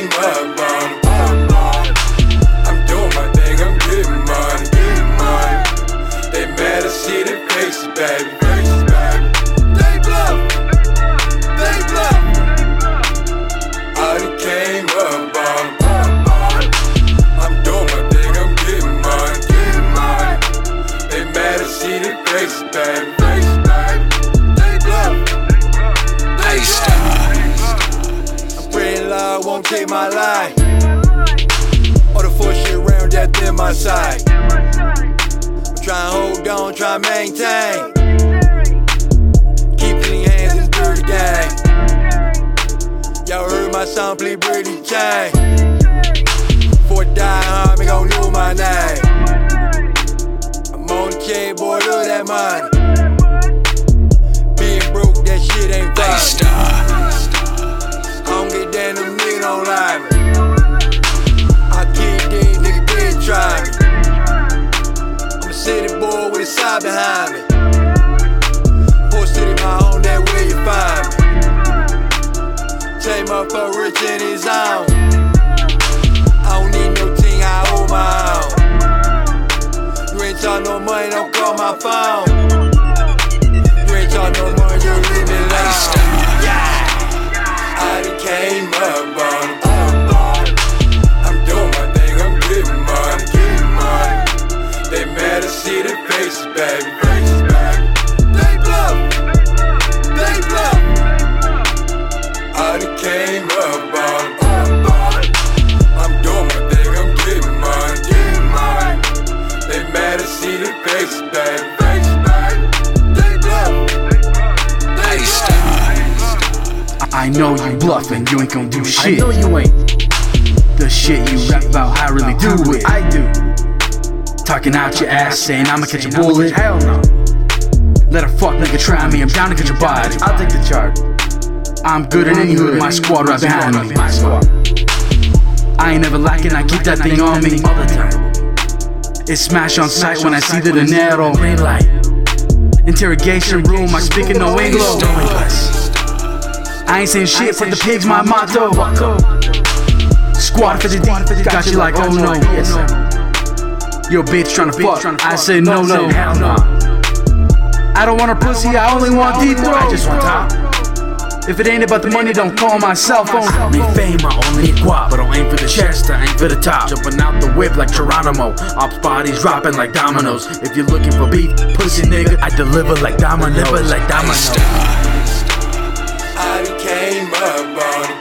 up on 'em. I'm doing my thing, I'm getting money, getting money. They mad to see the faces, baby. They bluff, they bluff. I came up on. I'm doing my thing, I'm getting money, getting money. They mad baby, faces, Lord my life. All the full shit around death in my sight. Trying to hold on, trying to maintain. Keep clean hands in dirty game. Y'all heard my song, please break the chain. Before die, hard, me gon' know my name. I'm on the chain, boy, look at that money. I know you bluffing, you ain't gon' do shit. I know you ain't. The shit you rap about, I really do it. I do. Talking out your ass, saying I'ma catch a bullet. Hell no. Let a fuck nigga try me, I'm down to catch your body. I'll take the charge. I'm good in any hood, my mm-hmm. squad right behind me. My squad. I ain't never lacking, I keep that thing on me. All the time. It's smash on sight when I see the dinero. Interrogation room, I speak in no English. No English. I ain't saying shit, put the pigs my motto. Squad 50 deep, got you like, oh, oh no. Yes, oh, sir. Yo, bitch tryna fuck. I say no, no. Hell no. I don't want a pussy, I only want deep throat. I just want top. If it ain't about the money, don't call my cell phone. Need fame, I only need guap, but I aim for the chest, I aim for the top. Jumping out the whip like Geronimo, ops bodies dropping like dominoes. If you're looking for beef, pussy nigga, I deliver like Domino's. Deliver like Domino's. I done